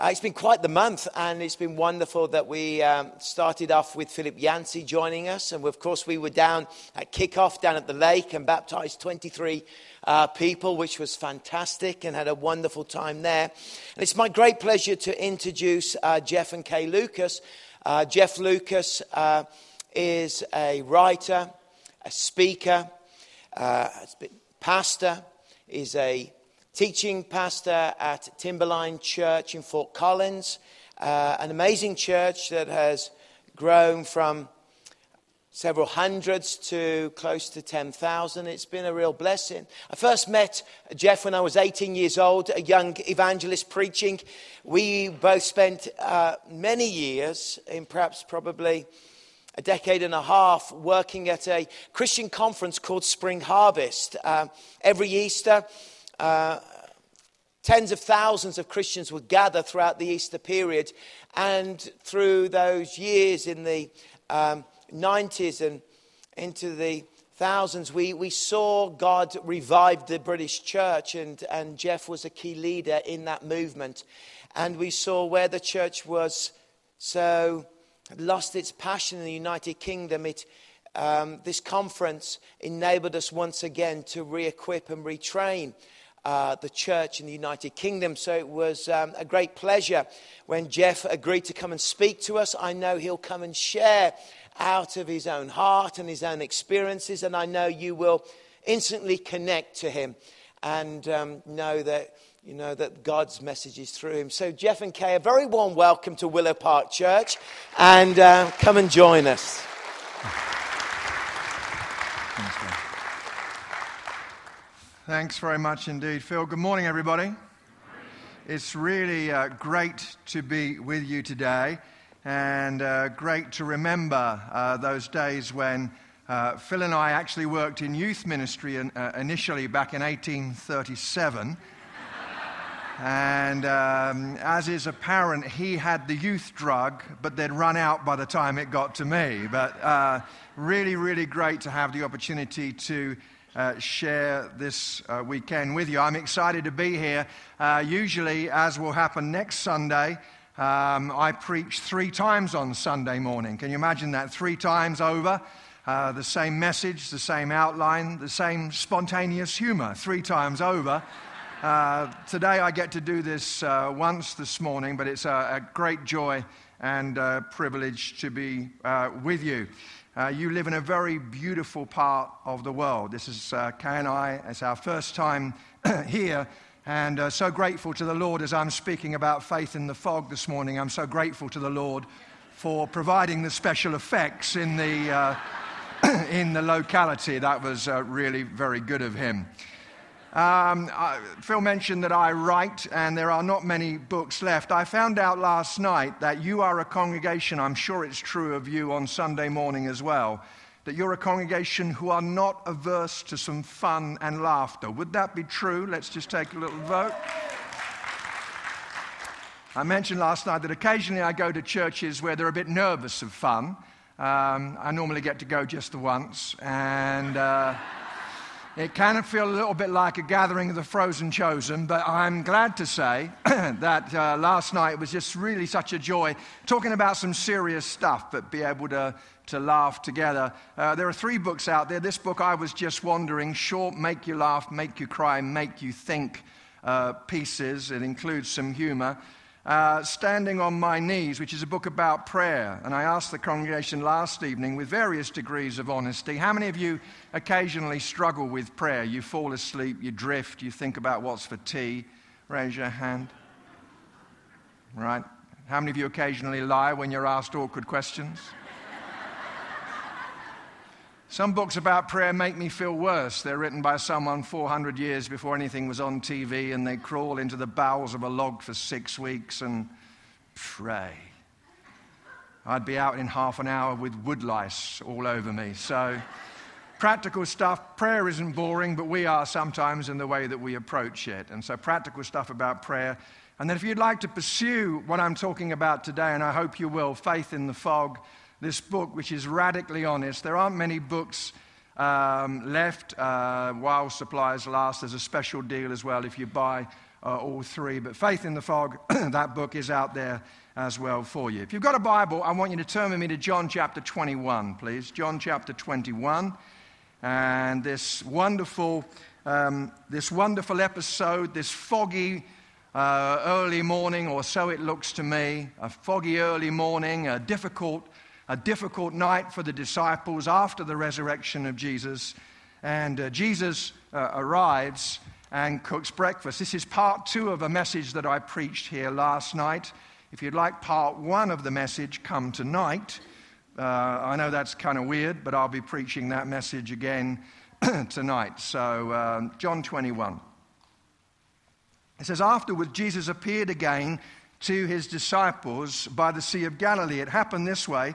Uh, it's been quite the month, and it's been wonderful that we um, started off with Philip Yancey joining us. And of course, we were down at kickoff down at the lake and baptized 23 uh, people, which was fantastic, and had a wonderful time there. And it's my great pleasure to introduce uh, Jeff and Kay Lucas. Uh, Jeff Lucas uh, is a writer, a speaker, uh, pastor, is a teaching pastor at Timberline Church in Fort Collins, uh, an amazing church that has grown from several hundreds to close to 10,000. It's been a real blessing. I first met Jeff when I was 18 years old, a young evangelist preaching. We both spent uh, many years, in perhaps probably a decade and a half, working at a Christian conference called Spring Harvest. Uh, every Easter, uh, tens of thousands of Christians would gather throughout the Easter period. And through those years in the um, 90s and into the thousands, we, we saw God revive the British church, and, and Jeff was a key leader in that movement. And we saw where the church was so lost its passion in the United Kingdom, it, um, this conference enabled us once again to re equip and retrain uh, the church in the United Kingdom. So it was um, a great pleasure when Jeff agreed to come and speak to us. I know he'll come and share out of his own heart and his own experiences, and I know you will instantly connect to him and um, know that. You know that God's message is through him. So, Jeff and Kay, a very warm welcome to Willow Park Church, and uh, come and join us. Thanks very much indeed, Phil. Good morning, everybody. It's really uh, great to be with you today and uh, great to remember uh, those days when uh, Phil and I actually worked in youth ministry in, uh, initially back in 1837. and um, as is apparent, he had the youth drug, but they'd run out by the time it got to me. But uh, really, really great to have the opportunity to uh, share this uh, weekend with you. I'm excited to be here. Uh, usually, as will happen next Sunday, um, I preach three times on Sunday morning. Can you imagine that? Three times over. Uh, the same message, the same outline, the same spontaneous humor, three times over. Uh, today I get to do this uh, once this morning, but it's a, a great joy and privilege to be with you. Uh, you live in a very beautiful part of the world. This is uh, Kay and I. It's our first time here. And uh, so grateful to the Lord as I'm speaking about faith in the fog this morning. I'm so grateful to the Lord for providing the special effects in the, uh, in the locality. That was uh, really very good of Him. Um, I, Phil mentioned that I write, and there are not many books left. I found out last night that you are a congregation, I'm sure it's true of you on Sunday morning as well, that you're a congregation who are not averse to some fun and laughter. Would that be true? Let's just take a little vote. I mentioned last night that occasionally I go to churches where they're a bit nervous of fun. Um, I normally get to go just the once, and. Uh, it can feel a little bit like a gathering of the frozen chosen, but I'm glad to say that uh, last night was just really such a joy talking about some serious stuff, but be able to, to laugh together. Uh, there are three books out there. This book, I was just wondering, short, make you laugh, make you cry, make you think uh, pieces. It includes some humor uh, Standing on My Knees, which is a book about prayer. And I asked the congregation last evening, with various degrees of honesty, how many of you occasionally struggle with prayer? You fall asleep, you drift, you think about what's for tea? Raise your hand. Right? How many of you occasionally lie when you're asked awkward questions? Some books about prayer make me feel worse. They're written by someone 400 years before anything was on TV, and they crawl into the bowels of a log for six weeks and pray. I'd be out in half an hour with woodlice all over me. So, practical stuff, prayer isn't boring, but we are sometimes in the way that we approach it. And so, practical stuff about prayer. And then, if you'd like to pursue what I'm talking about today, and I hope you will, faith in the fog this book, which is radically honest. There aren't many books um, left uh, while supplies last. There's a special deal as well if you buy uh, all three. But Faith in the Fog, that book is out there as well for you. If you've got a Bible, I want you to turn with me to John chapter 21, please. John chapter 21. And this wonderful, um, this wonderful episode, this foggy uh, early morning, or so it looks to me, a foggy early morning, a difficult, a difficult night for the disciples after the resurrection of Jesus. And uh, Jesus uh, arrives and cooks breakfast. This is part two of a message that I preached here last night. If you'd like part one of the message, come tonight. Uh, I know that's kind of weird, but I'll be preaching that message again tonight. So, um, John 21. It says, Afterward, Jesus appeared again to his disciples by the Sea of Galilee. It happened this way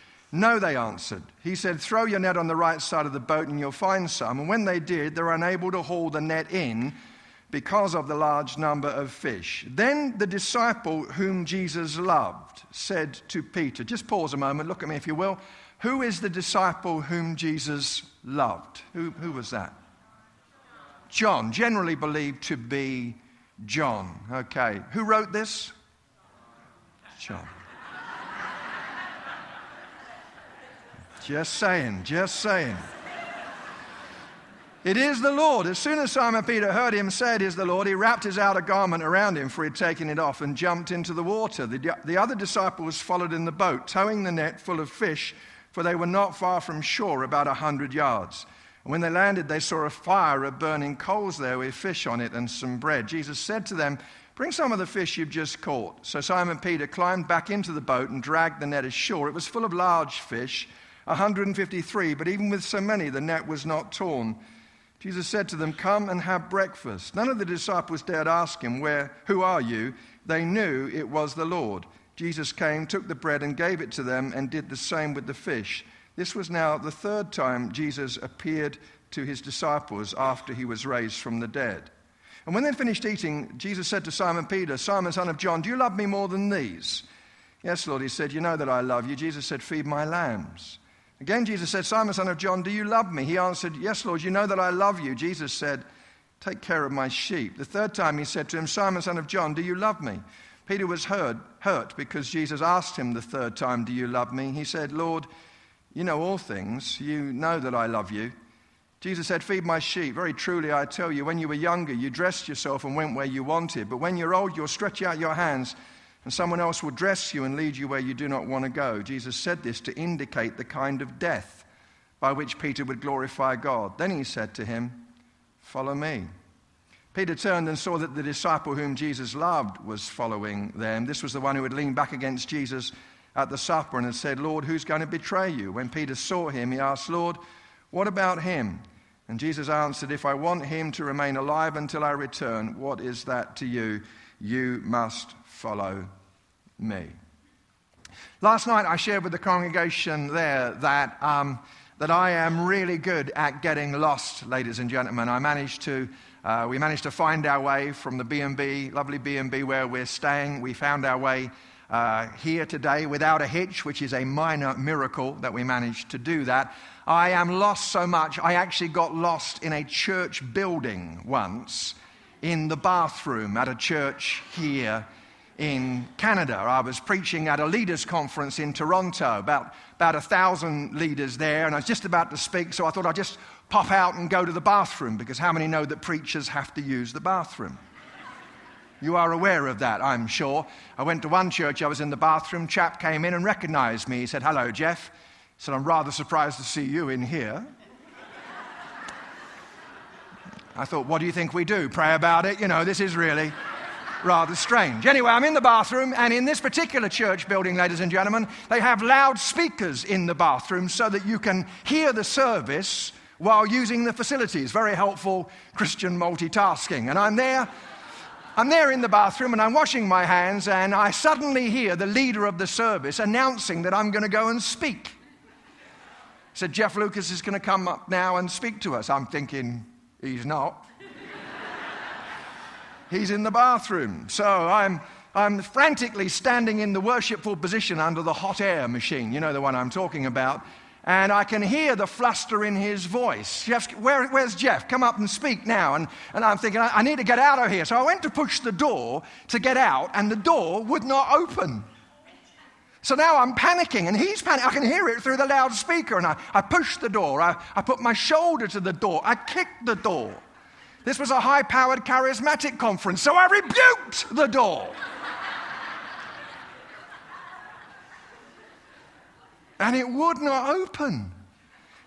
No, they answered. He said, Throw your net on the right side of the boat and you'll find some. And when they did, they were unable to haul the net in because of the large number of fish. Then the disciple whom Jesus loved said to Peter, Just pause a moment, look at me if you will. Who is the disciple whom Jesus loved? Who, who was that? John, generally believed to be John. Okay. Who wrote this? John. Just saying, just saying. It is the Lord. As soon as Simon Peter heard him say it is the Lord, he wrapped his outer garment around him, for he had taken it off, and jumped into the water. The, the other disciples followed in the boat, towing the net full of fish, for they were not far from shore, about a hundred yards. And when they landed, they saw a fire of burning coals there with fish on it and some bread. Jesus said to them, Bring some of the fish you've just caught. So Simon Peter climbed back into the boat and dragged the net ashore. It was full of large fish 153, but even with so many, the net was not torn. Jesus said to them, Come and have breakfast. None of the disciples dared ask him, Where, Who are you? They knew it was the Lord. Jesus came, took the bread, and gave it to them, and did the same with the fish. This was now the third time Jesus appeared to his disciples after he was raised from the dead. And when they finished eating, Jesus said to Simon Peter, Simon, son of John, do you love me more than these? Yes, Lord, he said, You know that I love you. Jesus said, Feed my lambs. Again, Jesus said, Simon, son of John, do you love me? He answered, Yes, Lord, you know that I love you. Jesus said, Take care of my sheep. The third time he said to him, Simon, son of John, do you love me? Peter was hurt, hurt because Jesus asked him the third time, Do you love me? He said, Lord, you know all things. You know that I love you. Jesus said, Feed my sheep. Very truly, I tell you, when you were younger, you dressed yourself and went where you wanted. But when you're old, you'll stretch out your hands and someone else will dress you and lead you where you do not want to go. Jesus said this to indicate the kind of death by which Peter would glorify God. Then he said to him, Follow me. Peter turned and saw that the disciple whom Jesus loved was following them. This was the one who had leaned back against Jesus at the supper and had said, Lord, who's going to betray you? When Peter saw him, he asked, Lord, what about him? And Jesus answered, If I want him to remain alive until I return, what is that to you? You must follow me. Last night, I shared with the congregation there that, um, that I am really good at getting lost, ladies and gentlemen. I managed to, uh, we managed to find our way from the B&B, lovely B&B where we're staying. We found our way uh, here today without a hitch, which is a minor miracle that we managed to do that. I am lost so much, I actually got lost in a church building once in the bathroom at a church here in Canada. I was preaching at a leaders' conference in Toronto, about, about a thousand leaders there, and I was just about to speak, so I thought I'd just pop out and go to the bathroom, because how many know that preachers have to use the bathroom? You are aware of that, I'm sure. I went to one church, I was in the bathroom, chap came in and recognized me. He said, Hello, Jeff. He said, I'm rather surprised to see you in here. I thought, what do you think we do? Pray about it? You know, this is really rather strange. Anyway, I'm in the bathroom, and in this particular church building, ladies and gentlemen, they have loudspeakers in the bathroom so that you can hear the service while using the facilities. Very helpful Christian multitasking. And I'm there I'm there in the bathroom and I'm washing my hands, and I suddenly hear the leader of the service announcing that I'm going to go and speak. He said, Jeff Lucas is going to come up now and speak to us. I'm thinking, he's not. He's in the bathroom. So I'm, I'm frantically standing in the worshipful position under the hot air machine. You know the one I'm talking about and I can hear the fluster in his voice. Jeff, where, where's Jeff? Come up and speak now. And, and I'm thinking, I, I need to get out of here. So I went to push the door to get out, and the door would not open. So now I'm panicking, and he's panicking. I can hear it through the loudspeaker, and I, I push the door. I, I put my shoulder to the door. I kicked the door. This was a high powered charismatic conference, so I rebuked the door. and it would not open.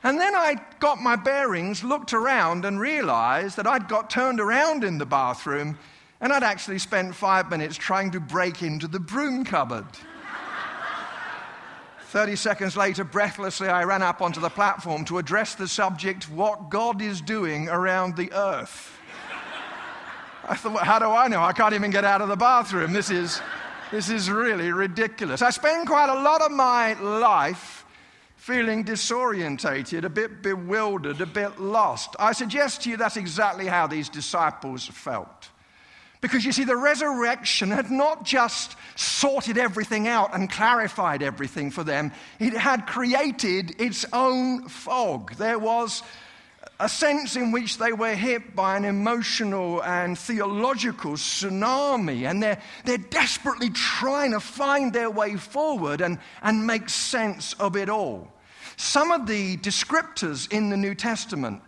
And then I got my bearings, looked around, and realized that I'd got turned around in the bathroom and I'd actually spent five minutes trying to break into the broom cupboard. 30 seconds later, breathlessly, I ran up onto the platform to address the subject what God is doing around the earth. I thought, how do I know? I can't even get out of the bathroom. This is. This is really ridiculous. I spend quite a lot of my life feeling disorientated, a bit bewildered, a bit lost. I suggest to you that's exactly how these disciples felt. Because you see, the resurrection had not just sorted everything out and clarified everything for them, it had created its own fog. There was a sense in which they were hit by an emotional and theological tsunami, and they're, they're desperately trying to find their way forward and, and make sense of it all. Some of the descriptors in the New Testament,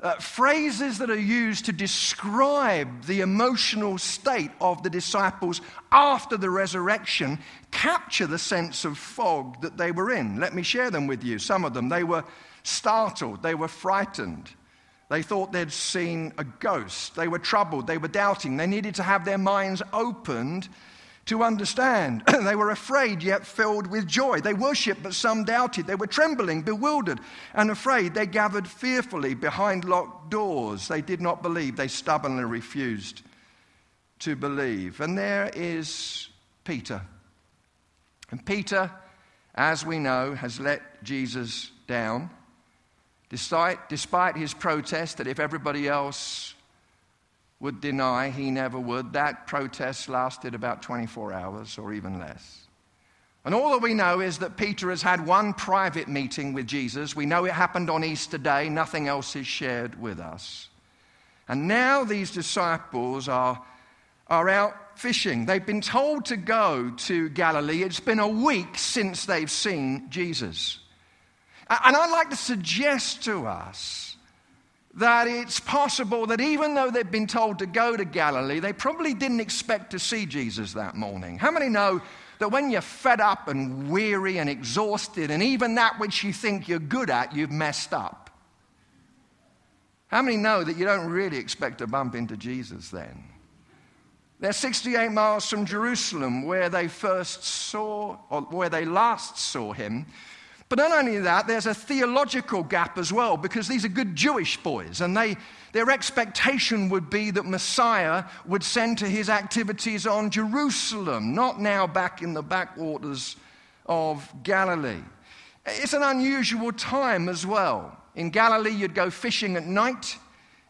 uh, phrases that are used to describe the emotional state of the disciples after the resurrection, capture the sense of fog that they were in. Let me share them with you. Some of them. They were startled, they were frightened. They thought they'd seen a ghost. They were troubled. They were doubting. They needed to have their minds opened to understand. they were afraid, yet filled with joy. They worshipped, but some doubted. They were trembling, bewildered, and afraid. They gathered fearfully behind locked doors. They did not believe. They stubbornly refused to believe. And there is Peter. And Peter, as we know, has let Jesus down. Despite, despite his protest that if everybody else would deny, he never would, that protest lasted about 24 hours or even less. And all that we know is that Peter has had one private meeting with Jesus. We know it happened on Easter Day, nothing else is shared with us. And now these disciples are, are out fishing. They've been told to go to Galilee. It's been a week since they've seen Jesus. And I'd like to suggest to us that it's possible that even though they've been told to go to Galilee, they probably didn't expect to see Jesus that morning. How many know that when you're fed up and weary and exhausted, and even that which you think you're good at, you've messed up? How many know that you don't really expect to bump into Jesus then? They're 68 miles from Jerusalem, where they first saw, or where they last saw him. But not only that, there's a theological gap as well because these are good Jewish boys and they, their expectation would be that Messiah would center his activities on Jerusalem, not now back in the backwaters of Galilee. It's an unusual time as well. In Galilee, you'd go fishing at night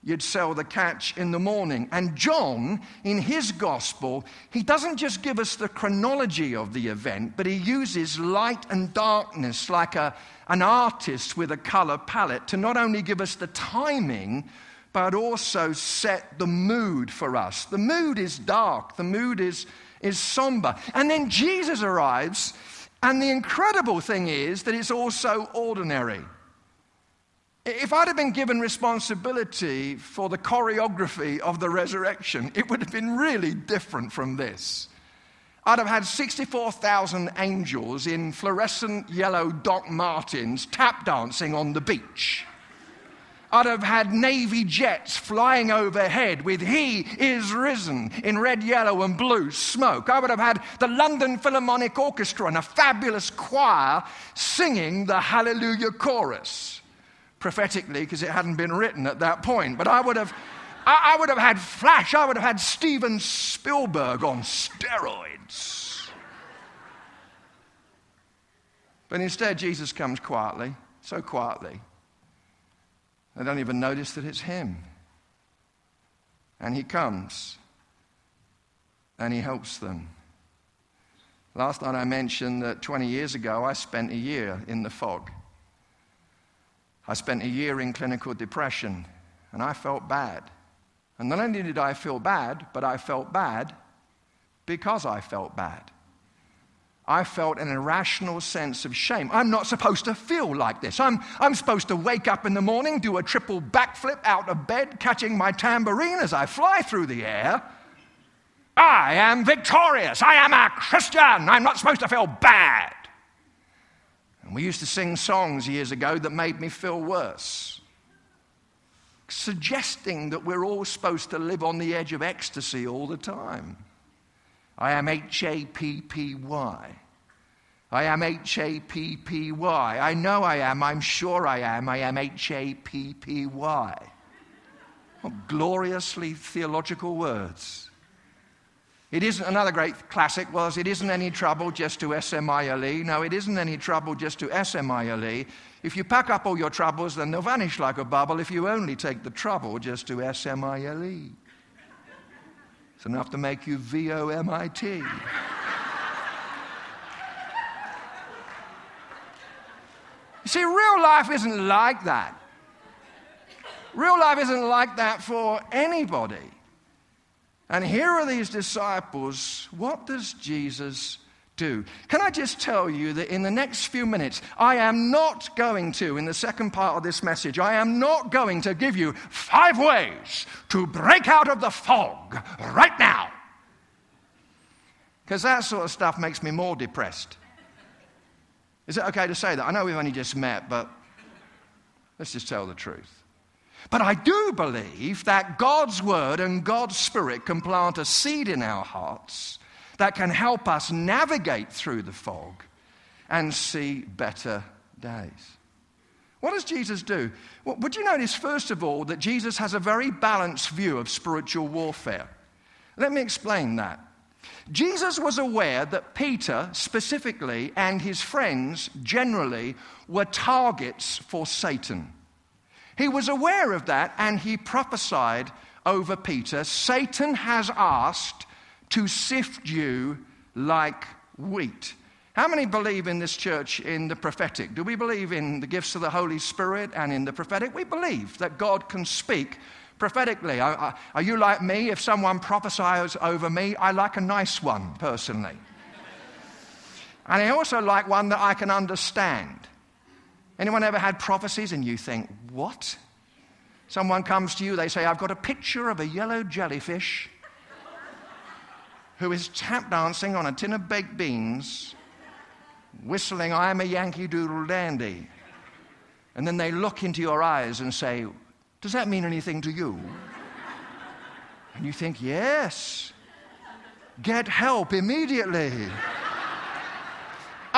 you'd sell the catch in the morning. And John, in his gospel, he doesn't just give us the chronology of the event, but he uses light and darkness like a, an artist with a color palette to not only give us the timing, but also set the mood for us. The mood is dark, the mood is, is somber. And then Jesus arrives, and the incredible thing is that it's also ordinary. If I'd have been given responsibility for the choreography of the resurrection, it would have been really different from this. I'd have had 64,000 angels in fluorescent yellow Doc Martens tap dancing on the beach. I'd have had Navy jets flying overhead with He is risen in red, yellow, and blue smoke. I would have had the London Philharmonic Orchestra and a fabulous choir singing the Hallelujah chorus prophetically because it hadn't been written at that point. But I would have. I, I would have had Flash, I would have had Steven Spielberg on steroids. But instead, Jesus comes quietly, so quietly, they don't even notice that it's him. And he comes and he helps them. Last night I mentioned that 20 years ago I spent a year in the fog. I spent a year in clinical depression and I felt bad. And not only did I feel bad, but I felt bad because I felt bad. I felt an irrational sense of shame. I'm not supposed to feel like this. I'm, I'm supposed to wake up in the morning, do a triple backflip out of bed, catching my tambourine as I fly through the air. I am victorious. I am a Christian. I'm not supposed to feel bad. And we used to sing songs years ago that made me feel worse, suggesting that we're all supposed to live on the edge of ecstasy all the time. I am H A P P Y. I am H A P P Y. I know I am. I'm sure I am. I am H A P P Y. What gloriously theological words. It isn't another great classic was it isn't any trouble just to SMILE. No, it isn't any trouble just to SMILE. If you pack up all your troubles, then they'll vanish like a bubble if you only take the trouble just to SMILE. It's enough to make you VOMIT. You see, real life isn't like that. Real life isn't like that for anybody. And here are these disciples. What does Jesus do. Can I just tell you that in the next few minutes, I am not going to, in the second part of this message, I am not going to give you five ways to break out of the fog right now. Because that sort of stuff makes me more depressed. Is it okay to say that? I know we've only just met, but let's just tell the truth. But I do believe that God's Word and God's Spirit can plant a seed in our hearts that can help us navigate through the fog and see better days. What does Jesus do? Well, would you notice, first of all, that Jesus has a very balanced view of spiritual warfare? Let me explain that. Jesus was aware that Peter, specifically, and his friends generally, were targets for Satan. He was aware of that and he prophesied over Peter Satan has asked to sift you like wheat. How many believe in this church in the prophetic? Do we believe in the gifts of the Holy Spirit and in the prophetic? We believe that God can speak prophetically. Are, you like me? If someone prophesies over me, I like a nice one personally. and I also like one that I can understand. Anyone ever had prophecies and you think, what? Someone comes to you, they say, I've got a picture of a yellow jellyfish who is tap dancing on a tin of baked beans, whistling, I'm a Yankee Doodle Dandy. And then they look into your eyes and say, Does that mean anything to you? And you think, Yes. Get help immediately.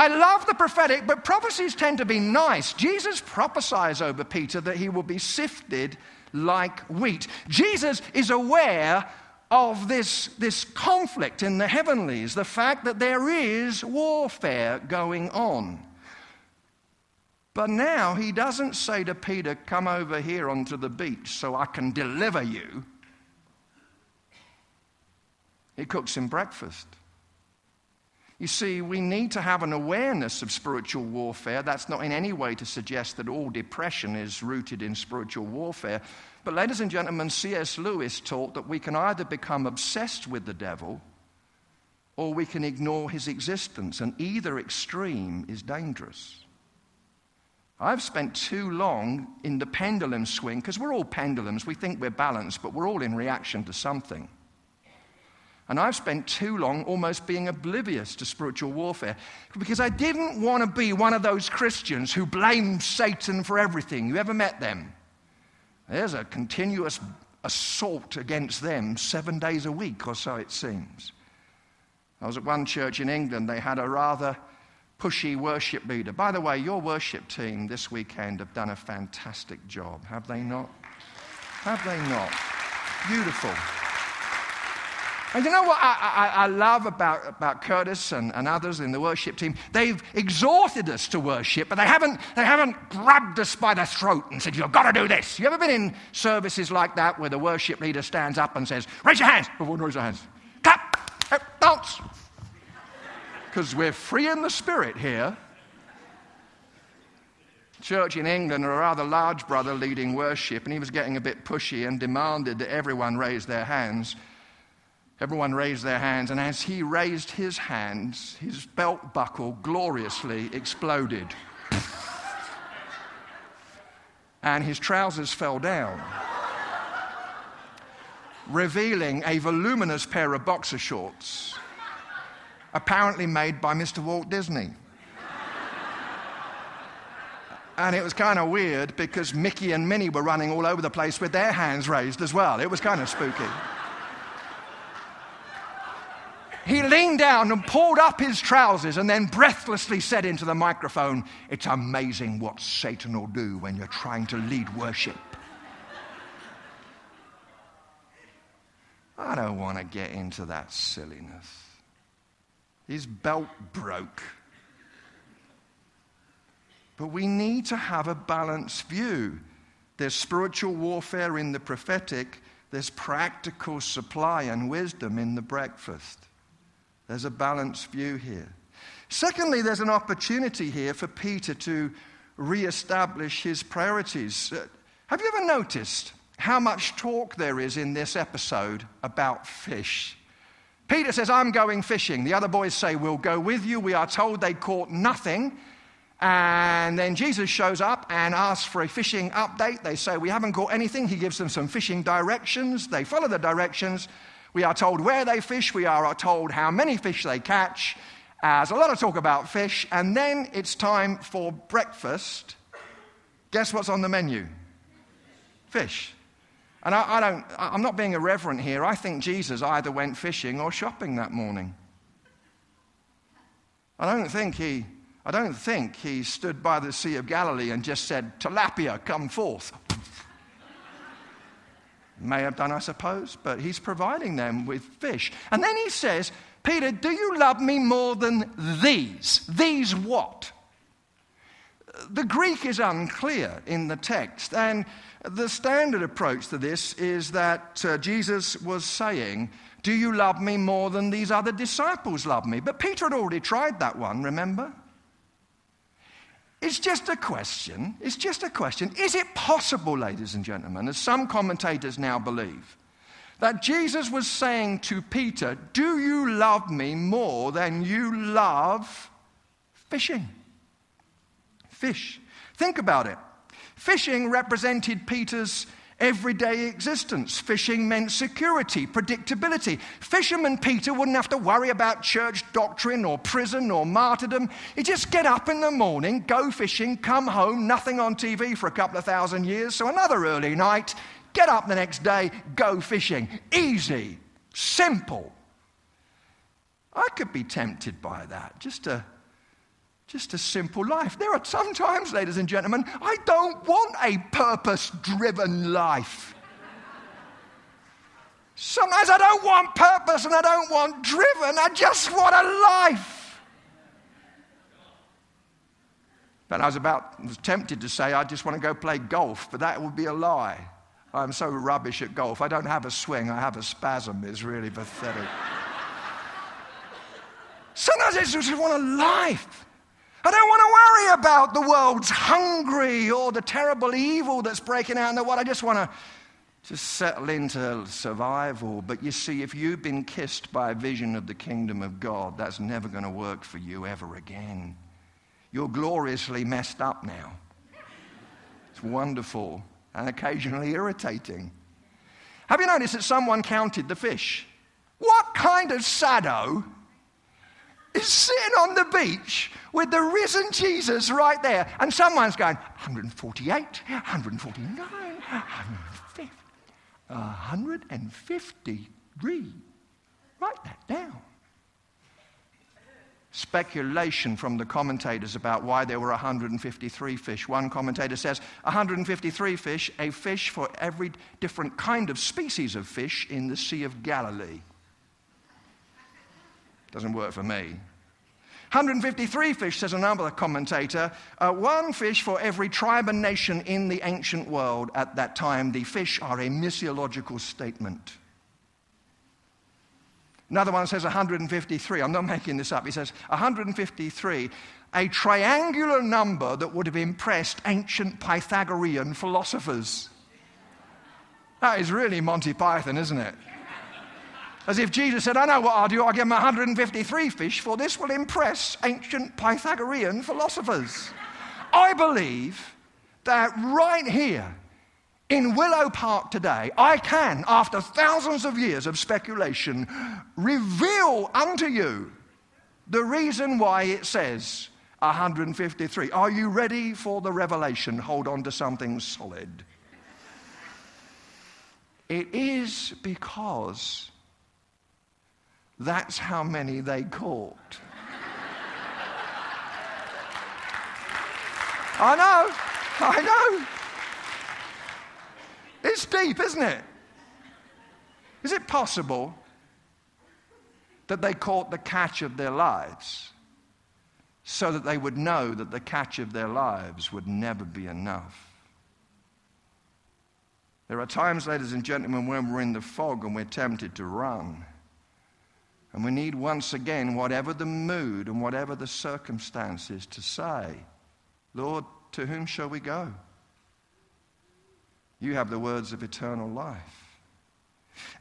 I love the prophetic, but prophecies tend to be nice. Jesus prophesies over Peter that he will be sifted like wheat. Jesus is aware of this, this conflict in the heavenlies, the fact that there is warfare going on. But now he doesn't say to Peter, Come over here onto the beach so I can deliver you. He cooks him breakfast. You see, we need to have an awareness of spiritual warfare. That's not in any way to suggest that all depression is rooted in spiritual warfare. But, ladies and gentlemen, C.S. Lewis taught that we can either become obsessed with the devil or we can ignore his existence, and either extreme is dangerous. I've spent too long in the pendulum swing because we're all pendulums. We think we're balanced, but we're all in reaction to something. And I've spent too long almost being oblivious to spiritual warfare because I didn't want to be one of those Christians who blame Satan for everything. You ever met them? There's a continuous assault against them seven days a week, or so it seems. I was at one church in England, they had a rather pushy worship leader. By the way, your worship team this weekend have done a fantastic job, have they not? Have they not? Beautiful. And you know what I, I, I love about, about Curtis and, and others in the worship team? They've exhorted us to worship, but they haven't, they haven't grabbed us by the throat and said, You've got to do this. You ever been in services like that where the worship leader stands up and says, Raise your hands? Oh, everyone raise their hands. Clap, dance. Because we're free in the spirit here. Church in England, a rather large brother leading worship, and he was getting a bit pushy and demanded that everyone raise their hands. Everyone raised their hands, and as he raised his hands, his belt buckle gloriously exploded. and his trousers fell down, revealing a voluminous pair of boxer shorts, apparently made by Mr. Walt Disney. And it was kind of weird because Mickey and Minnie were running all over the place with their hands raised as well. It was kind of spooky. He leaned down and pulled up his trousers and then breathlessly said into the microphone, It's amazing what Satan will do when you're trying to lead worship. I don't want to get into that silliness. His belt broke. But we need to have a balanced view. There's spiritual warfare in the prophetic, there's practical supply and wisdom in the breakfast. There's a balanced view here. Secondly, there's an opportunity here for Peter to re-establish his priorities. Uh, have you ever noticed how much talk there is in this episode about fish? Peter says, I'm going fishing. The other boys say, We'll go with you. We are told they caught nothing. And then Jesus shows up and asks for a fishing update. They say, We haven't caught anything. He gives them some fishing directions. They follow the directions. We are told where they fish, we are told how many fish they catch. There's a lot of talk about fish, and then it's time for breakfast. Guess what's on the menu? Fish. And I, I don't, I'm not being irreverent here. I think Jesus either went fishing or shopping that morning. I don't think he, I don't think he stood by the Sea of Galilee and just said, Tilapia, come forth. May have done, I suppose, but he's providing them with fish. And then he says, Peter, do you love me more than these? These what? The Greek is unclear in the text, and the standard approach to this is that uh, Jesus was saying, Do you love me more than these other disciples love me? But Peter had already tried that one, remember? It's just a question. It's just a question. Is it possible, ladies and gentlemen, as some commentators now believe, that Jesus was saying to Peter, Do you love me more than you love fishing? Fish. Think about it. Fishing represented Peter's everyday existence. Fishing meant security, predictability. Fisherman Peter wouldn't have to worry about church doctrine or prison or martyrdom. He'd just get up in the morning, go fishing, come home, nothing on TV for a couple of thousand years, so another early night, get up the next day, go fishing. Easy, simple. I could be tempted by that, just to just a simple life. There are sometimes, ladies and gentlemen, I don't want a purpose driven life. Sometimes I don't want purpose and I don't want driven, I just want a life. But I was about was tempted to say I just want to go play golf, but that would be a lie. I'm so rubbish at golf. I don't have a swing, I have a spasm. It's really pathetic. Sometimes I just want a life. I don't want to worry about the world's hungry or the terrible evil that's breaking out in the world. I just want to just settle into survival. But you see, if you've been kissed by a vision of the kingdom of God, that's never going to work for you ever again. You're gloriously messed up now. It's wonderful and occasionally irritating. Have you noticed that someone counted the fish? What kind of sado is sitting on the beach with the risen Jesus right there. And someone's going, 148, 149, 150, 153. Write that down. speculation from the commentators about why there were 153 fish. One commentator says 153 fish, a fish for every different kind of species of fish in the Sea of Galilee. Doesn't work for me. 153 fish, says another commentator, uh, one fish for every tribe and nation in the ancient world at that time. The fish are a missiological statement. Another one says 153. I'm not making this up. He says 153, a triangular number that would have impressed ancient Pythagorean philosophers. That is really Monty Python, isn't it? As if Jesus said, I know what I'll do. I'll give him 153 fish, for this will impress ancient Pythagorean philosophers. I believe that right here in Willow Park today, I can, after thousands of years of speculation, reveal unto you the reason why it says 153. Are you ready for the revelation? Hold on to something solid. It is because that's how many they caught. I know, I know. It's deep, isn't it? Is it possible that they caught the catch of their lives so that they would know that the catch of their lives would never be enough? There are times, ladies and gentlemen, when we're in the fog and we're tempted to run. And we need once again, whatever the mood and whatever the circumstances, to say, Lord, to whom shall we go? You have the words of eternal life.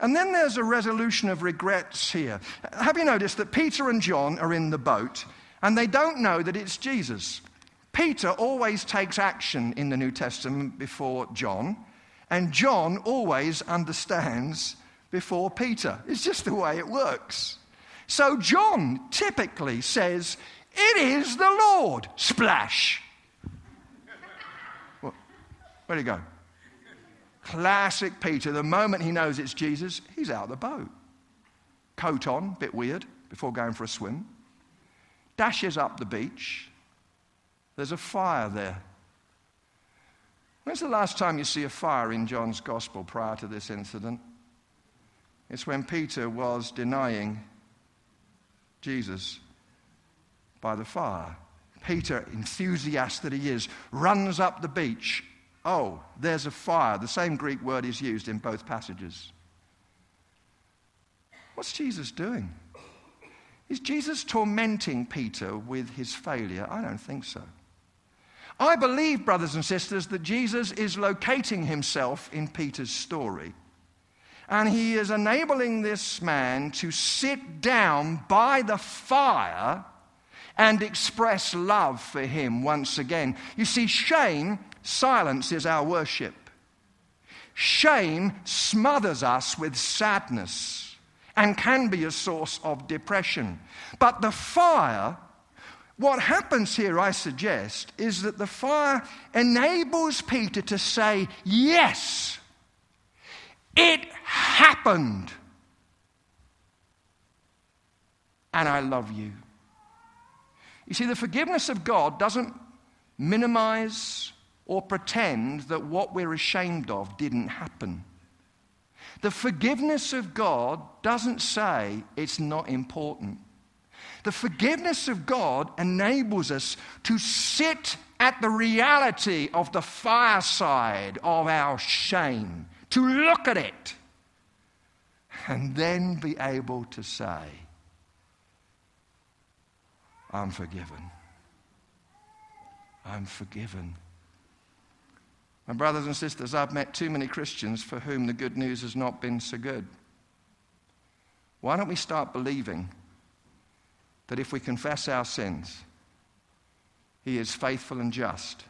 And then there's a resolution of regrets here. Have you noticed that Peter and John are in the boat and they don't know that it's Jesus? Peter always takes action in the New Testament before John, and John always understands before Peter. It's just the way it works. So John typically says, It is the Lord. Splash. Where'd he go? Classic Peter. The moment he knows it's Jesus, he's out of the boat. Coat on, bit weird, before going for a swim. Dashes up the beach. There's a fire there. When's the last time you see a fire in John's gospel prior to this incident? It's when Peter was denying Jesus by the fire. Peter, enthusiast that he is, runs up the beach Oh, there's a fire. The same Greek word is used in both passages. What's Jesus doing? Is Jesus tormenting Peter with his failure? I don't think so. I believe, brothers and sisters, that Jesus is locating himself in Peter's story. And he is enabling this man to sit down by the fire and express love for him once again. You see, shame silences our worship. Shame smothers us with sadness and can be a source of depression. But the fire, what happens here, I suggest, is that the fire enables Peter to say, Yes, it happened. And I love you. You see, the forgiveness of God doesn't minimize or pretend that what we're ashamed of didn't happen. The forgiveness of God doesn't say it's not important. The forgiveness of God enables us to sit at the reality of the fireside of our shame, to look at it, and then be able to say, I'm forgiven. I'm forgiven. My brothers and sisters, I've met too many Christians for whom the good news has not been so good. Why don't we start believing that if we confess our sins, He is faithful and just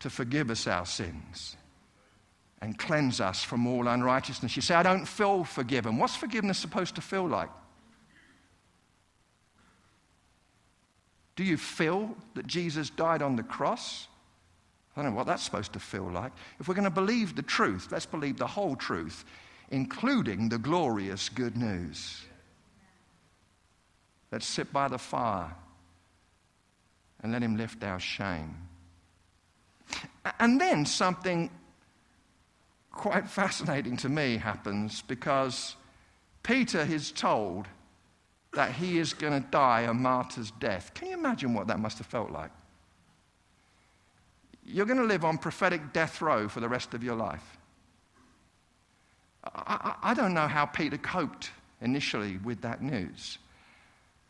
to forgive us our sins and cleanse us from all unrighteousness? You say, I don't feel forgiven. What's forgiveness supposed to feel like? Do you feel that Jesus died on the cross? I don't know what that's supposed to feel like. If we're going to believe the truth, let's believe the whole truth, including the glorious good news. Let's sit by the fire and let him lift our shame. And then something quite fascinating to me happens because Peter is told that he is going to die a martyr's death. Can you imagine what that must have felt like? You're going to live on prophetic death row for the rest of your life. I, I, I don't know how Peter coped initially with that news.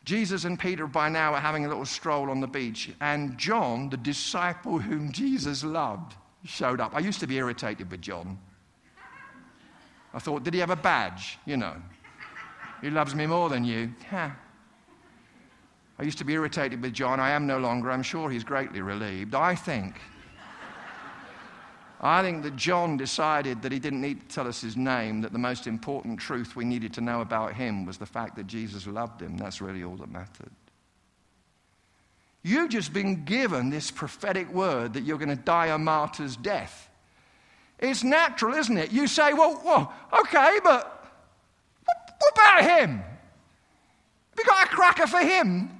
Jesus and Peter by now are having a little stroll on the beach, and John, the disciple whom Jesus loved, showed up. I used to be irritated with John. I thought, did he have a badge? You know, he loves me more than you. I used to be irritated with John. I am no longer. I'm sure he's greatly relieved. I think I think that John decided that he didn't need to tell us his name, that the most important truth we needed to know about him was the fact that Jesus loved him. That's really all that mattered. You've just been given this prophetic word that you're going to die a martyr's death. It's natural, isn't it? You say, well, well okay, but what about him? Have you got a cracker for him?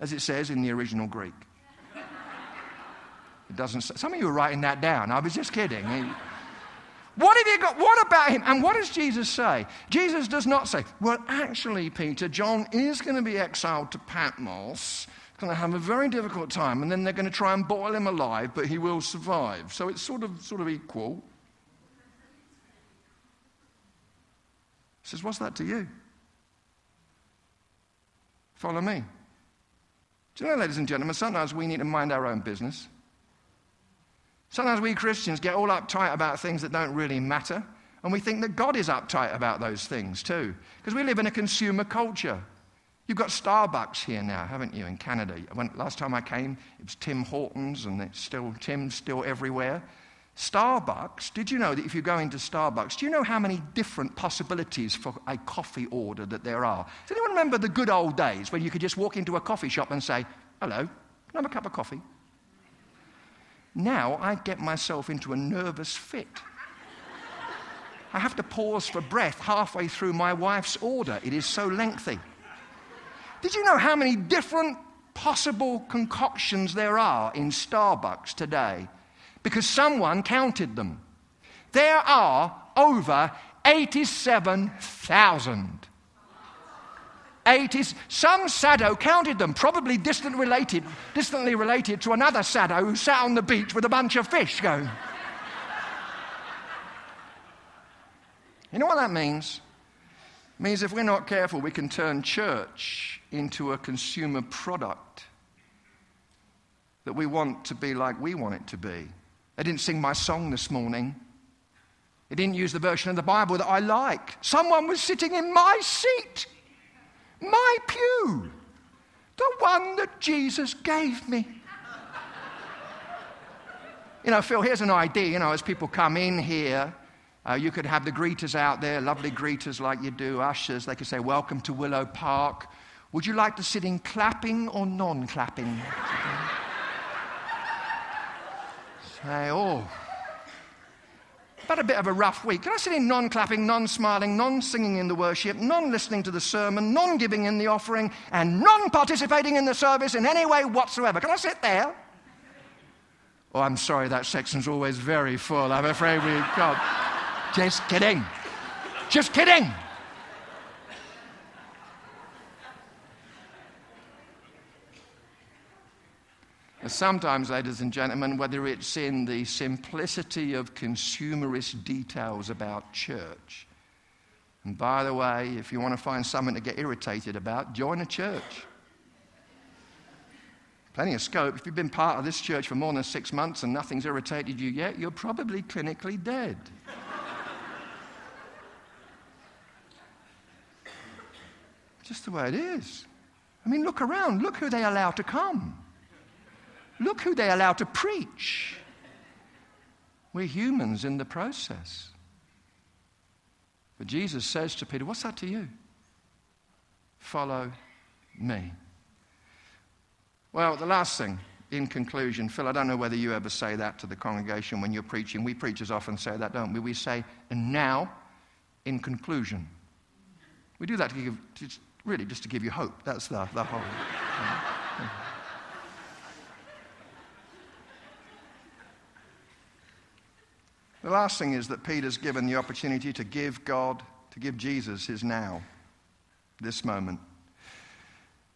As it says in the original Greek. It doesn't say, some of you are writing that down. I was just kidding. What have you got? What about him? And what does Jesus say? Jesus does not say, well, actually, Peter, John is going to be exiled to Patmos, going to have a very difficult time, and then they're going to try and boil him alive, but he will survive. So it's sort of, sort of equal. He says, What's that to you? Follow me. Do you know, ladies and gentlemen, sometimes we need to mind our own business. Sometimes we Christians get all uptight about things that don't really matter, and we think that God is uptight about those things too, because we live in a consumer culture. You've got Starbucks here now, haven't you, in Canada? When, last time I came, it was Tim Hortons, and it's still Tim's still everywhere. Starbucks, did you know that if you go into Starbucks, do you know how many different possibilities for a coffee order that there are? Does anyone remember the good old days when you could just walk into a coffee shop and say, Hello, can I have a cup of coffee? Now I get myself into a nervous fit. I have to pause for breath halfway through my wife's order. It is so lengthy. Did you know how many different possible concoctions there are in Starbucks today? Because someone counted them. There are over 87,000. 80s. Some Sado counted them, probably distant related, distantly related to another Sado who sat on the beach with a bunch of fish going. you know what that means? Means if we're not careful, we can turn church into a consumer product that we want to be like we want it to be. They didn't sing my song this morning. They didn't use the version of the Bible that I like. Someone was sitting in my seat. My pew. The one that Jesus gave me. You know, Phil, here's an idea. You know, as people come in here, uh, you could have the greeters out there, lovely greeters like you do, ushers. They could say, Welcome to Willow Park. Would you like to sit in clapping or non clapping? say, Oh, but a bit of a rough week. Can I sit in non clapping, non smiling, non singing in the worship, non listening to the sermon, non giving in the offering, and non participating in the service in any way whatsoever? Can I sit there? Oh, I'm sorry, that section's always very full. I'm afraid we can't. Just kidding. Just kidding. Sometimes, ladies and gentlemen, whether it's in the simplicity of consumerist details about church, and by the way, if you want to find something to get irritated about, join a church. Plenty of scope. If you've been part of this church for more than six months and nothing's irritated you yet, you're probably clinically dead. Just the way it is. I mean, look around. Look who they allow to come. Look who they allow to preach. We're humans in the process. But Jesus says to Peter, What's that to you? Follow me. Well, the last thing, in conclusion, Phil, I don't know whether you ever say that to the congregation when you're preaching. We preachers often say that, don't we? We say, and now, in conclusion. We do that to give, really just to give you hope. That's the, the whole. The last thing is that Peter's given the opportunity to give God, to give Jesus his now, this moment.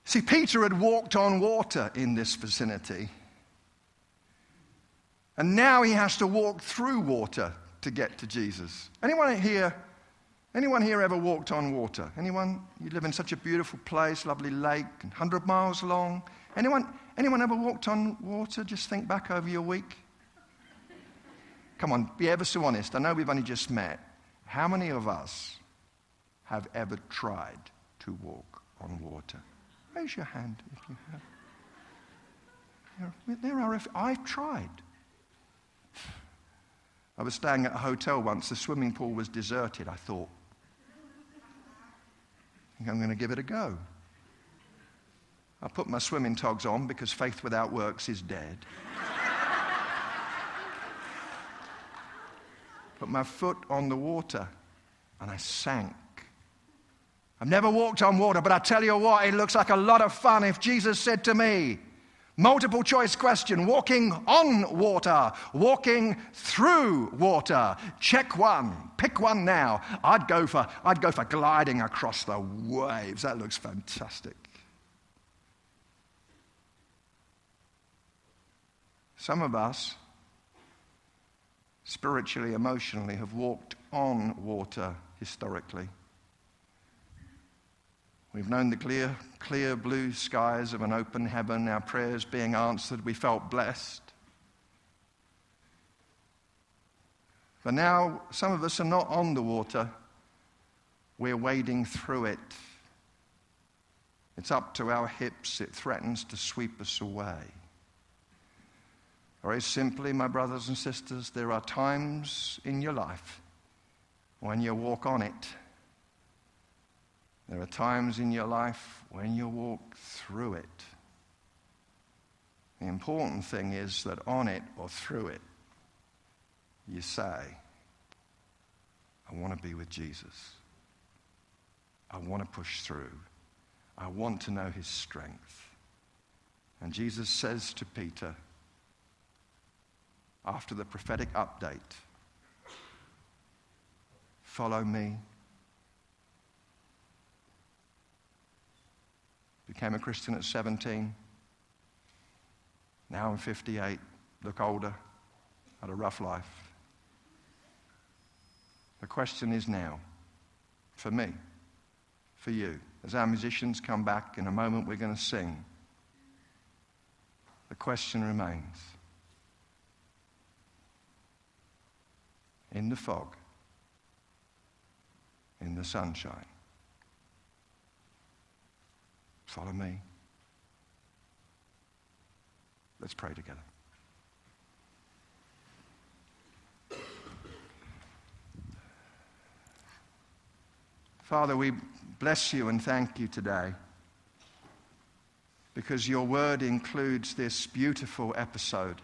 See, Peter had walked on water in this vicinity. And now he has to walk through water to get to Jesus. Anyone here, anyone here ever walked on water? Anyone? You live in such a beautiful place, lovely lake, 100 miles long. Anyone, anyone ever walked on water? Just think back over your week. Come on, be ever so honest. I know we've only just met. How many of us have ever tried to walk on water? Raise your hand if you have. There are, I've tried. I was staying at a hotel once. The swimming pool was deserted. I thought, I'm going to give it a go. I put my swimming togs on because faith without works is dead. put my foot on the water and I sank. I've never walked on water, but I tell you what, it looks like a lot of fun if Jesus said to me, Multiple choice question walking on water, walking through water. Check one, pick one now. I'd go for, I'd go for gliding across the waves. That looks fantastic. Some of us, spiritually, emotionally, have walked on water historically. We've known the clear, clear blue skies of an open heaven, our prayers being answered. We felt blessed. But now, some of us are not on the water, we're wading through it. It's up to our hips, it threatens to sweep us away. Very simply, my brothers and sisters, there are times in your life when you walk on it there are times in your life when you walk through it. The important thing is that on it or through it, you say, I want to be with Jesus. I want to push through. I want to know his strength. And Jesus says to Peter, after the prophetic update, Follow me Became a Christian at 17. Now I'm 58, look older, had a rough life. The question is now, for me, for you, as our musicians come back in a moment, we're going to sing. The question remains in the fog, in the sunshine, Follow me. Let's pray together. Father, we bless you and thank you today because your word includes this beautiful episode,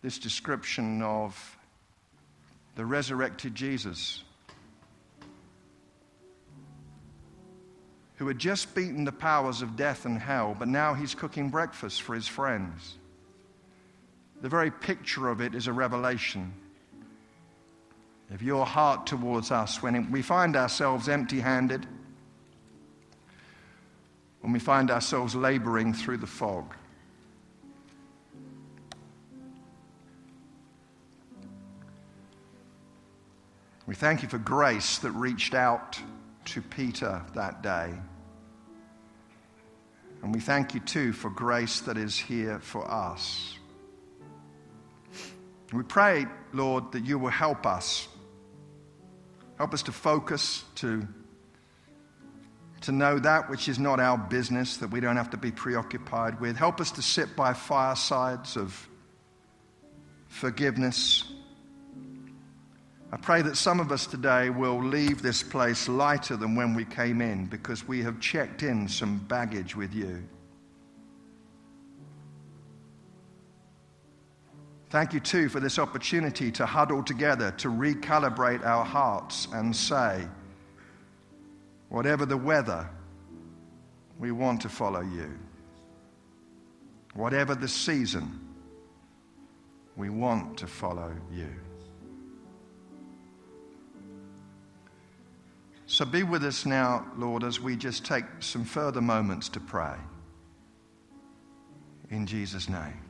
this description of the resurrected Jesus who had just beaten the powers of death and hell, but now he's cooking breakfast for his friends. The very picture of it is a revelation of your heart towards us when we find ourselves empty handed, when we find ourselves laboring through the fog. We thank you for grace that reached out to Peter that day. And we thank you too for grace that is here for us. We pray, Lord, that you will help us. Help us to focus, to, to know that which is not our business, that we don't have to be preoccupied with. Help us to sit by firesides of forgiveness I pray that some of us today will leave this place lighter than when we came in because we have checked in some baggage with you. Thank you, too, for this opportunity to huddle together, to recalibrate our hearts and say, Whatever the weather, we want to follow you. Whatever the season, we want to follow you. So be with us now, Lord, as we just take some further moments to pray. In Jesus' name.